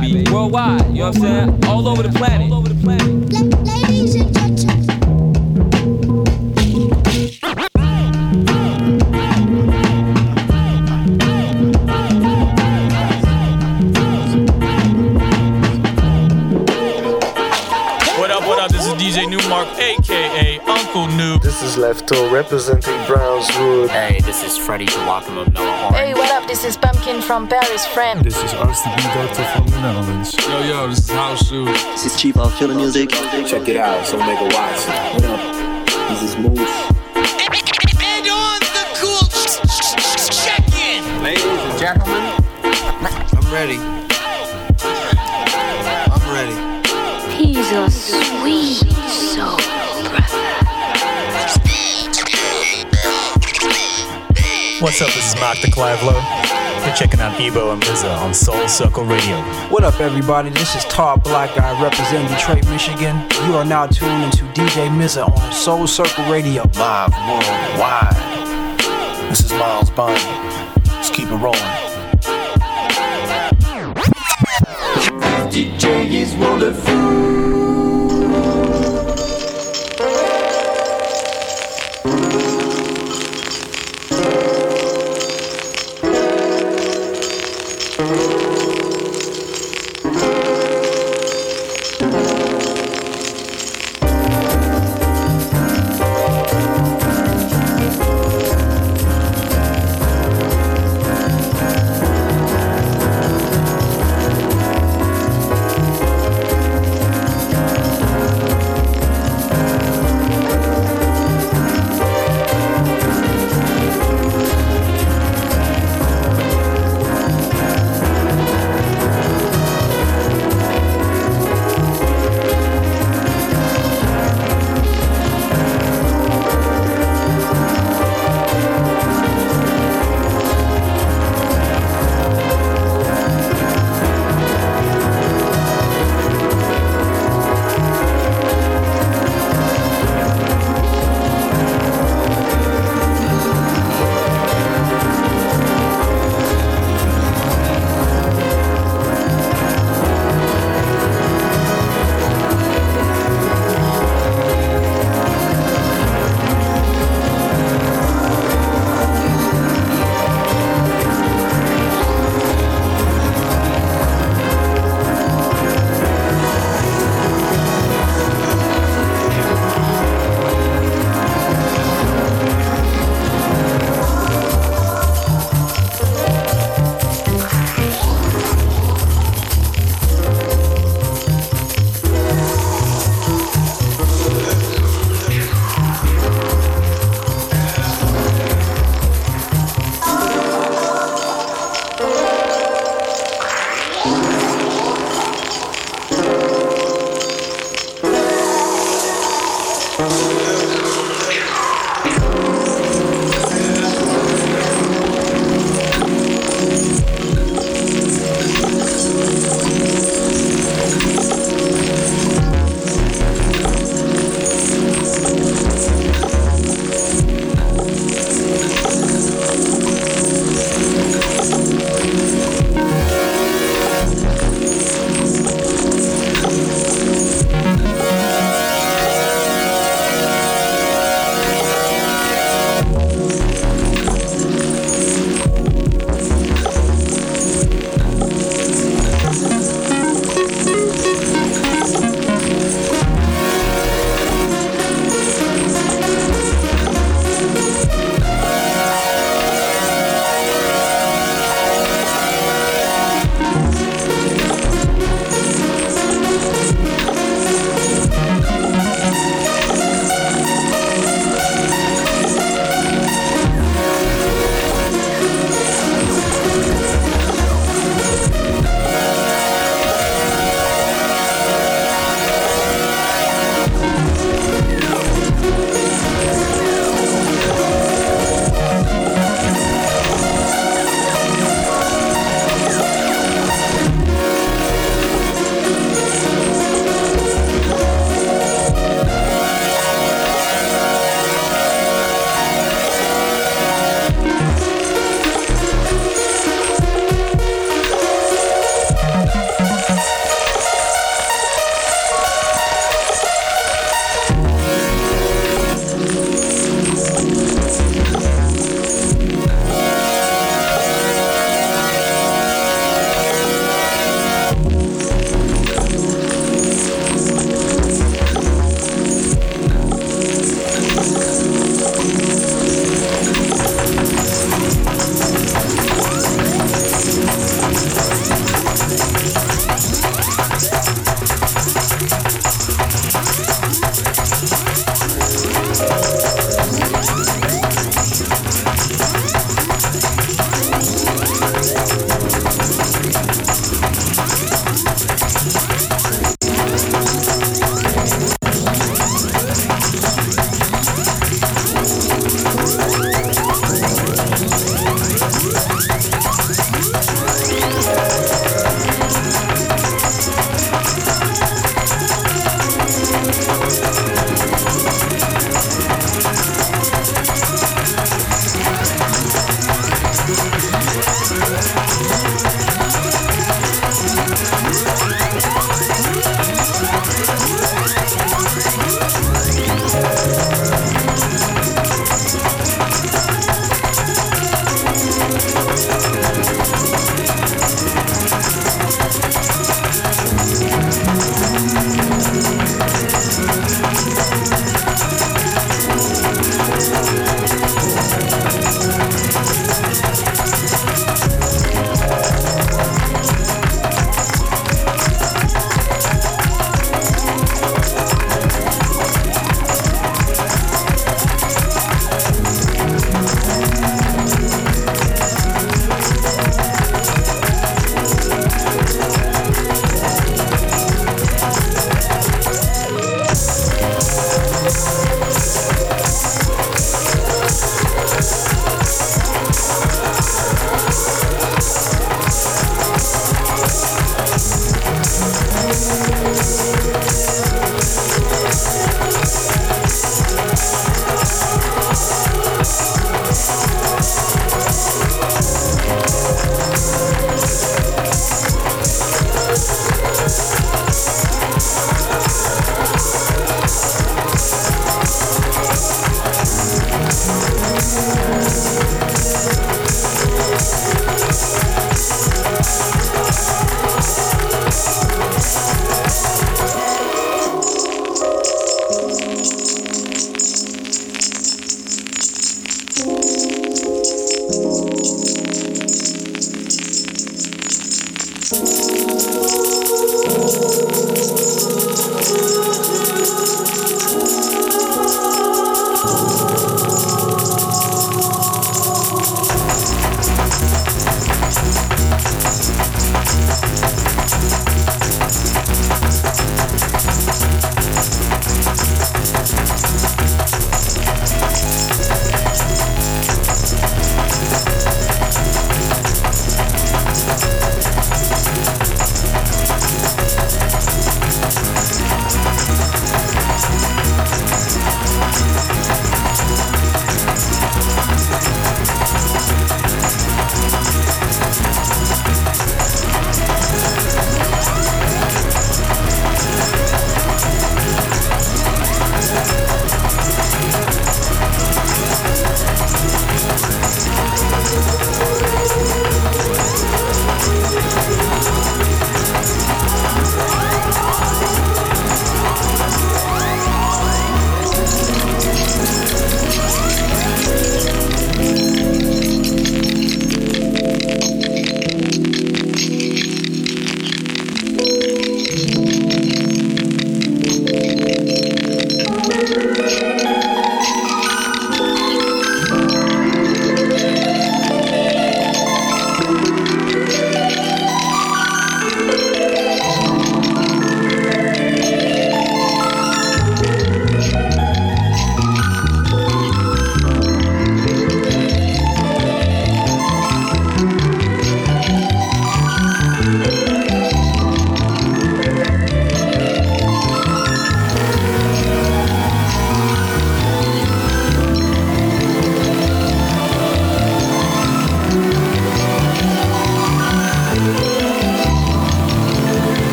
baby. Worldwide, you know what I'm saying? All over the planet. All over the planet. Ladies and gentlemen. What up, what up? This is DJ Nu-Mark, aka Uncle Noob. This is Lefto representing Brownswood. Hey, this is Freddie Joachim of Noah Horn. Hey, what up? This is Pumpkin from Paris, friend. This is RCB Doctor from the Netherlands. Yo, yo, this is House Shoes. This is Chief of Killer Music. Check it out, so make a watch. What up? This is Moose. And on the cool check-in. Ladies and gentlemen, I'm ready. I'm ready. He's a sweet soul What's up? This is Mark de Clive-Lowe. You're checking out Ebo and Mza on Soul Circle Radio. What up, everybody? This is Todd Black. I represent Detroit, Michigan. You are now tuned into DJ Mza on Soul Circle Radio. Live worldwide. This is Miles Bonnie. Let's keep it rolling. DJ is wonderful.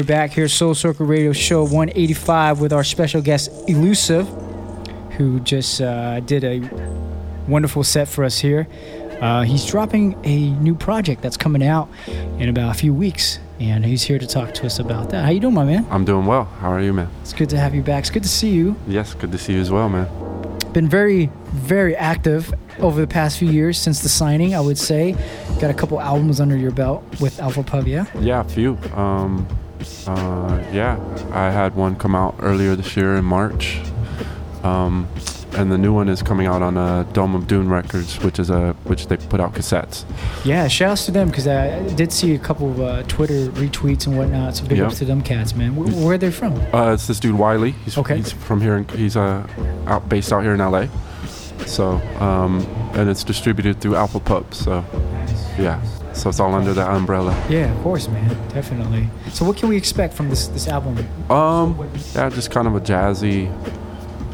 We're back here, Soul Circle Radio Show 185, with our special guest Elusive, who just uh, did a wonderful set for us here. Uh, he's dropping a new project that's coming out in about a few weeks, and he's here to talk to us about that. How you doing, my man? I'm doing well. How are you, man? It's good to have you back. It's good to see you. Yes, good to see you as well, man. Been very, very active over the past few years since the signing, I would say. Got a couple albums under your belt with Alpha Pup, yeah? Yeah, a few. Um, uh, yeah, I had one come out earlier this year in March. Um, and the new one is coming out on uh, Dome of Doom Records, which is a which they put out cassettes. Yeah, shouts to them because I did see a couple of uh, Twitter retweets and whatnot. So big Yeah. ups to them cats, man. Where, where are they from? Uh, it's this dude Wiley. He's, Okay. he's from here. In, he's uh, out based out here in LA. So um, and it's distributed through Alpha Pup. So yeah, so it's all under that umbrella. Yeah, of course, man. Definitely. So what can we expect from this this album? Um, yeah, just kind of a jazzy,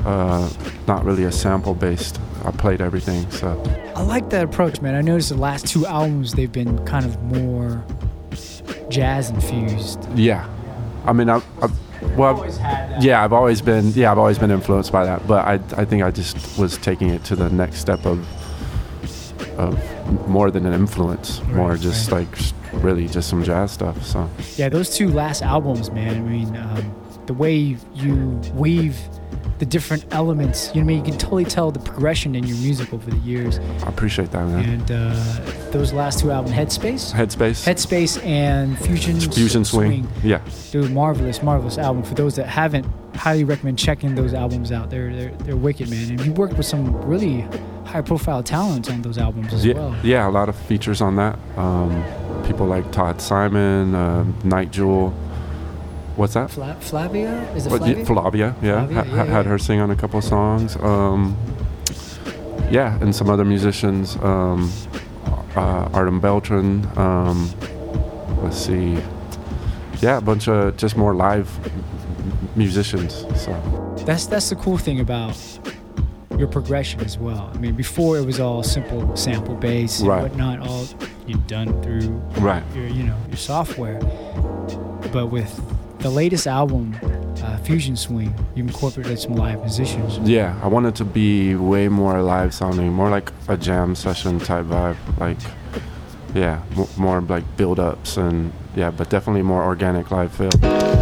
uh, not really a sample based. I played everything, so I like that approach, man. I noticed the last two albums they've been kind of more jazz infused. yeah. I mean, I, I well, yeah, I've always been, yeah, I've always been influenced by that. But I, I think I just was taking it to the next step of, of more than an influence, more Right, just like really just some jazz stuff. So Yeah, those two last albums, man. I mean, um, the way you weave the different elements, you know, I mean, you can totally tell the progression in your music over the years. I appreciate that, man. And uh, those last two albums, Headspace, Headspace, Headspace, and Fusion Fusion Swing, yeah. dude, marvelous, marvelous album. For those that haven't, highly recommend checking those albums out. They're they're, they're wicked, man. And you worked with some really high-profile talents on those albums as yeah, well. yeah, a lot of features on that. Um, people like Todd Simon, uh, Nite Jewel. What's that? Fla- Flavia is it But Flavia? yeah, Flavia, yeah, ha- yeah, had her sing on a couple of songs. Um, yeah, and some other musicians, um, uh, Artem Beltran. Um, let's see, yeah, a bunch of just more live musicians. So That's that's the cool thing about your progression as well. I mean, before it was all simple sample bass and Right. whatnot, all you've done through Right. your you know your software. But with the latest album, uh, Fusion Swing, you incorporated some live musicians. yeah, I wanted to be way more live sounding, more like a jam session type vibe. Like, yeah, more like build ups and yeah, but definitely more organic live feel.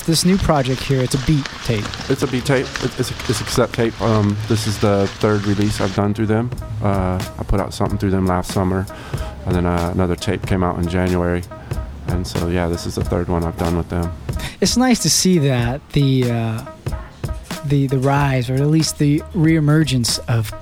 This this new project here, it's a beat tape. It's a beat tape. It's a, it's a cassette tape. Um, this is the third release I've done through them. Uh, I put out something through them last summer, and then uh, another tape came out in January. And so yeah, this is the third one I've done with them. It's nice to see that the uh, the the rise, or at least the reemergence of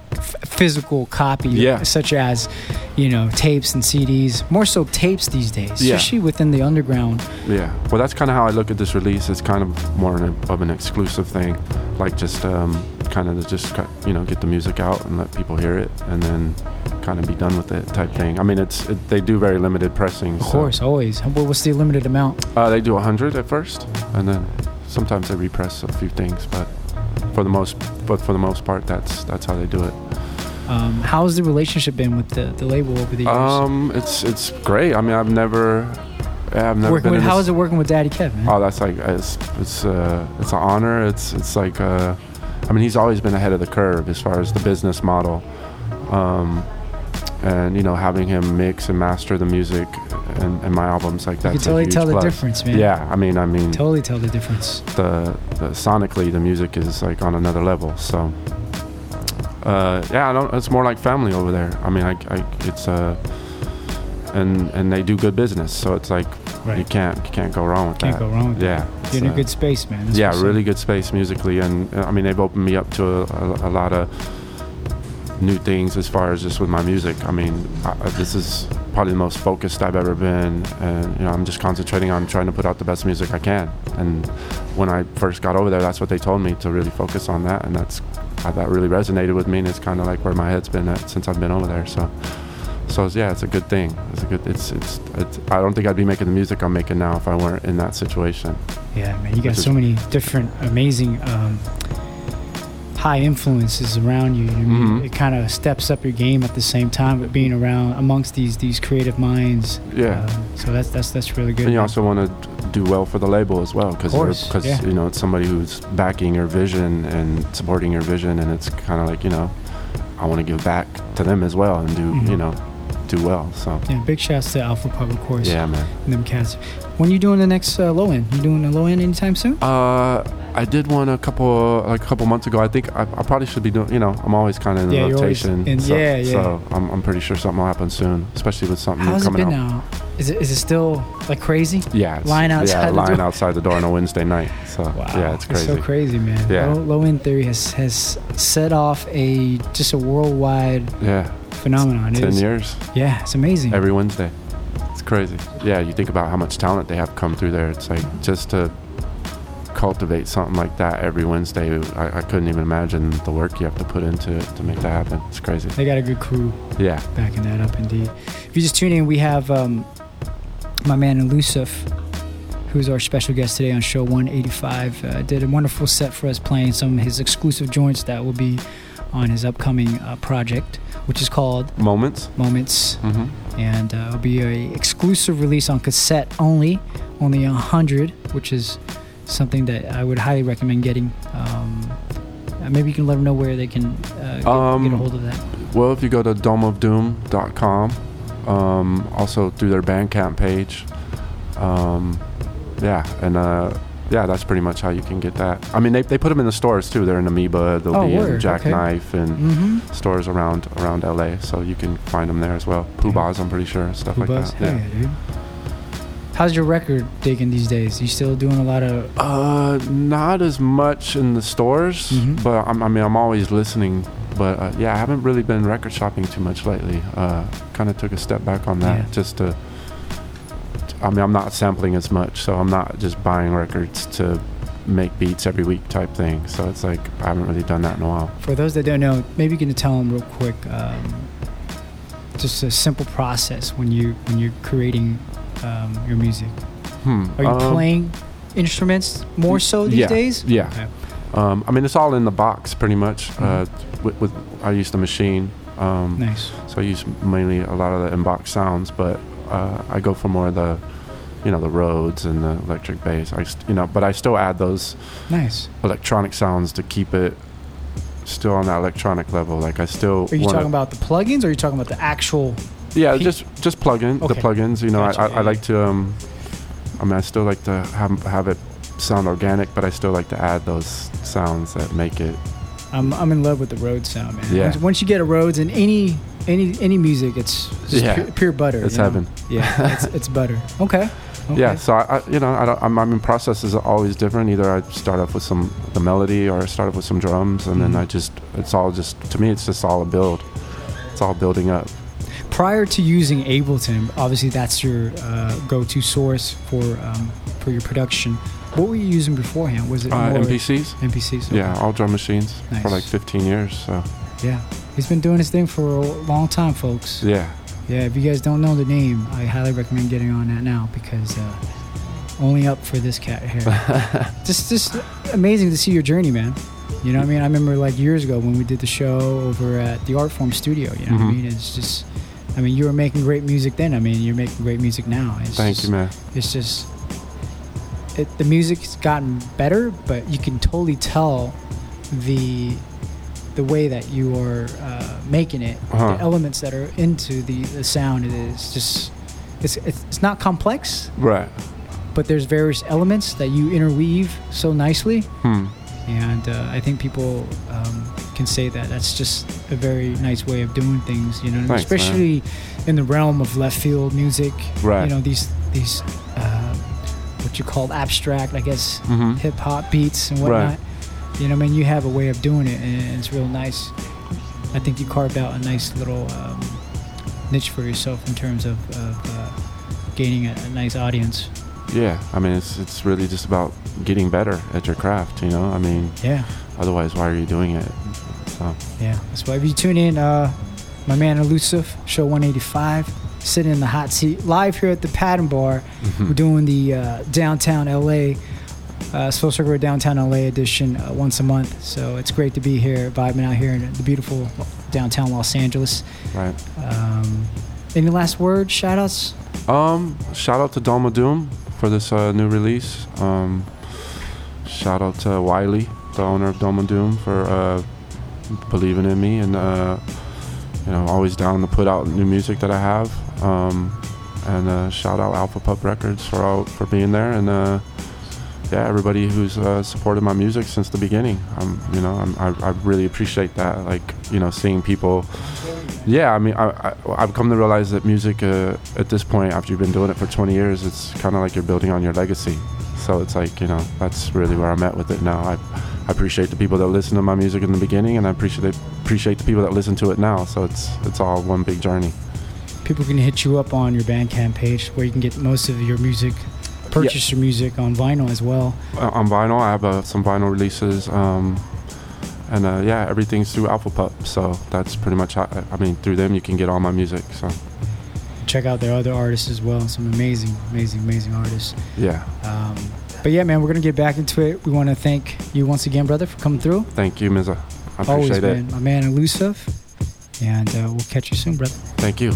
physical copy, Yeah. such as you know tapes and CDs. More so tapes these days, Yeah. especially within the underground. Yeah. Well, that's kind of how I look at this release. It's kind of more an, of an exclusive thing, like just um, kind of just you know get the music out and let people hear it, and then kind of be done with it type thing. I mean, it's it, they do very limited pressings. Of course, always. What- What's the limited amount? Uh, they do 100 at first, and then sometimes they repress a few things, but for the most, but for the most part, that's that's how they do it. Um, how's the relationship been with the, the label over the years? Um, it's it's great. I mean, I've never, I've never working been. with, how is it working with Daddy Kev? Oh, that's like it's it's uh, it's an honor. It's it's like uh, I mean, he's always been ahead of the curve as far as the business model, um, and you know, having him mix and master the music and, and my albums like that. You can totally tell the difference, man. Yeah, I mean, I mean, Totally tell the difference. the, the sonically the music is like on another level. So uh, yeah, I don't. It's more like family over there. I mean, I, I it's uh, and and they do good business. So it's like you can't you can't go wrong with Can't that. go wrong with yeah, that. You're in it's, a uh, good space, man. That's yeah, really good space musically, and uh, I mean they've opened me up to a, a, a lot of new things as far as just with my music. I mean, I- this is probably the most focused I've ever been, and you know I'm just concentrating on trying to put out the best music I can. And when I first got over there, that's what they told me to really focus on that, and that's uh, that really resonated with me, and it's kind of like where my head's been at since I've been over there. So. So yeah, it's a good thing. It's a good. It's, it's it's. I don't think I'd be making the music I'm making now if I weren't in that situation. Yeah, man, you got so many different, amazing, um, high influences around you. I mean, Mhm. It kind of steps up your game at the same time, but being around amongst these these creative minds. Yeah. Um, so that's that's that's really good. And you also want to do well for the label as well, because because yeah. you know it's somebody who's backing your vision and supporting your vision, and it's kind of like you know, I want to give back to them as well and do Mhm. you know, do well. So yeah, big shouts to Alpha Pup, of course. yeah, man. And them cats. When you doing the next uh, low end? You doing the low end anytime soon? Uh, I did one a couple like a couple months ago. I think I, I probably should be doing. You know, I'm always kind of in Yeah, the rotation. in- so, yeah, yeah. So I'm, I'm pretty sure something will happen soon, especially with something How's it been out. now? Is it is it still like crazy? Yeah, it's, Lying outside yeah, the lying door? outside the door on a Wednesday night. So wow. yeah, it's crazy. so crazy, man. Yeah. Low, low end theory has has set off a just a worldwide Yeah, phenomenon. Ten years. Yeah, it's amazing. every Wednesday. Crazy. Yeah, you think about how much talent they have come through there. It's like just to cultivate something like that every Wednesday. I, I couldn't even imagine the work you have to put into it to make that happen. It's crazy. They got a good crew Yeah. backing that up, indeed. If you just tune in, we have um, my man Elusive, who's our special guest today on show 185. Uh, did a wonderful set for us, playing some of his exclusive joints that will be on his upcoming uh, project, which is called Moments. Moments. hmm and uh, it'll be a exclusive release on cassette only, only a hundred, which is something that I would highly recommend getting. Um, uh, maybe you can let them know where they can uh, get, Um, get a hold of that. Well, if you go to domeofdoom.com, um, also through their Bandcamp page, um, yeah, and uh, yeah, that's pretty much how you can get that. I mean, they, they put them in the stores too. They're in Amoeba, they'll Oh, be in word, okay. Jackknife and Mm-hmm. stores around around LA, so you can find them there as well. Poobahs, I'm pretty sure, stuff like that. hell Yeah. dude. How's your record digging these days? You still doing a lot of? Uh, not as much in the stores, Mhm. but I'm, I mean, I'm always listening. But uh, yeah, I haven't really been record shopping too much lately. Uh, kind of took a step back on that Yeah. just to. I mean, I'm not sampling as much, so I'm not just buying records to make beats every week type thing. So it's like I haven't really done that in a while. For those that don't know, maybe you can tell them real quick. Um, just a simple process when you when you're creating um, your music. Hmm. Are you um, playing instruments more so these yeah, days? yeah. Okay. Um, I mean, it's all in the box pretty much. Uh, with, with I use the machine. Um, Nice. So I use mainly a lot of the inbox sounds, but uh, I go for more of the, you know, the Rhodes and the electric bass. I, st- you know, but I still add those Nice. electronic sounds to keep it still on that electronic level. Like I still. Are you wanna- talking about the plugins or are you talking about the actual? Yeah, pe- just just plug in the plugins. You know, Gotcha, I, I, I like to. Um, I mean, I still like to have have it sound organic, but I still like to add those sounds that make it. I'm I'm in love with the Rhodes sound, man. Yeah. Once, once you get a Rhodes in any any any music, it's Yeah. pure, pure butter. It's you know? heaven. Yeah, it's, it's butter. Okay. okay. Yeah, so I, I you know, I don't, I'm, I mean, process is always different. Either I start off with some the melody, or I start off with some drums, and then I just it's all just to me, it's just all a build. It's all building up. Prior to using Ableton, obviously that's your uh, go-to source for um, for your production. What were you using beforehand? Was it Uh, more MPCs. MPCs. Yeah, all drum machines Nice. for like 15 years. So Yeah, he's been doing his thing for a long time, folks. yeah, Yeah, if you guys don't know the name, I highly recommend getting on that now because uh, only up for this cat here. just, just amazing to see your journey, man. You know what I mean? I remember like years ago when we did the show over at the Art Form Studio. You know what I Mhm. mean? It's just, I mean, you were making great music then. I mean, you're making great music now. It's thank just, you, man. It's just, it, the music's gotten better, but you can totally tell the the way that you are uh, making it, Uh-huh. the elements that are into the, the sound. It is just, it's, it's it's not complex, Right. but there's various elements that you interweave so nicely, Hmm. and uh, I think people um, can say that that's just a very nice way of doing things. You know, Thanks, man. especially in the realm of left field music. Right. You know these these uh, what you call abstract, I guess, Mhm. hip hop beats and Right. You know, I mean, you have a way of doing it, and it's real nice. I think you carved out a nice little um, niche for yourself in terms of, of uh, gaining a, a nice audience. Yeah, I mean, it's it's really just about getting better at your craft. You know, I mean, Yeah. Otherwise, why are you doing it? So Yeah, that's why if you tune in, uh, my man Elusive, show 185, sitting in the hot seat, live here at the Pattern Bar. We're doing the uh, downtown LA, uh, Soul Circle Downtown LA edition uh, once a month. So it's great to be here, vibing out here in the beautiful downtown Los Angeles. right. Um, any last words, shout outs? Um, shout out to Dome of Doom for this uh, new release. Um, shout out to Wiley, the owner of Dome of Doom, for uh, believing in me and uh, you know always down to put out new music that I have. Um, and uh, shout out Alpha Pup Records for all, for being there and uh, yeah everybody who's uh, supported my music since the beginning. Um, you know I'm, I, I really appreciate that. Like you know seeing people yeah, I mean, I, I, I've come to realize that music, uh, at this point, after you've been doing it for 20 years, it's kind of like you're building on your legacy. So it's like, you know, that's really where I'm at with it now. I, I appreciate the people that listen to my music in the beginning, and I appreciate appreciate the people that listen to it now. So it's it's all one big journey. People can hit you up on your Bandcamp page where you can get most of your music, purchase your music on vinyl as well. Uh, on vinyl, I have uh, some vinyl releases, um, and uh, yeah, everything's through Alpha Pup. So that's pretty much, how, I mean, through them you can get all my music. So Check out their other artists as well. Some amazing, amazing, amazing artists. yeah, Um, but yeah, man, we're gonna get back into it. We want to thank you once again, brother, for coming through. thank you, Mza. I Always, appreciate it. man. My man, elusive. And uh, we'll catch you soon, brother. Thank you.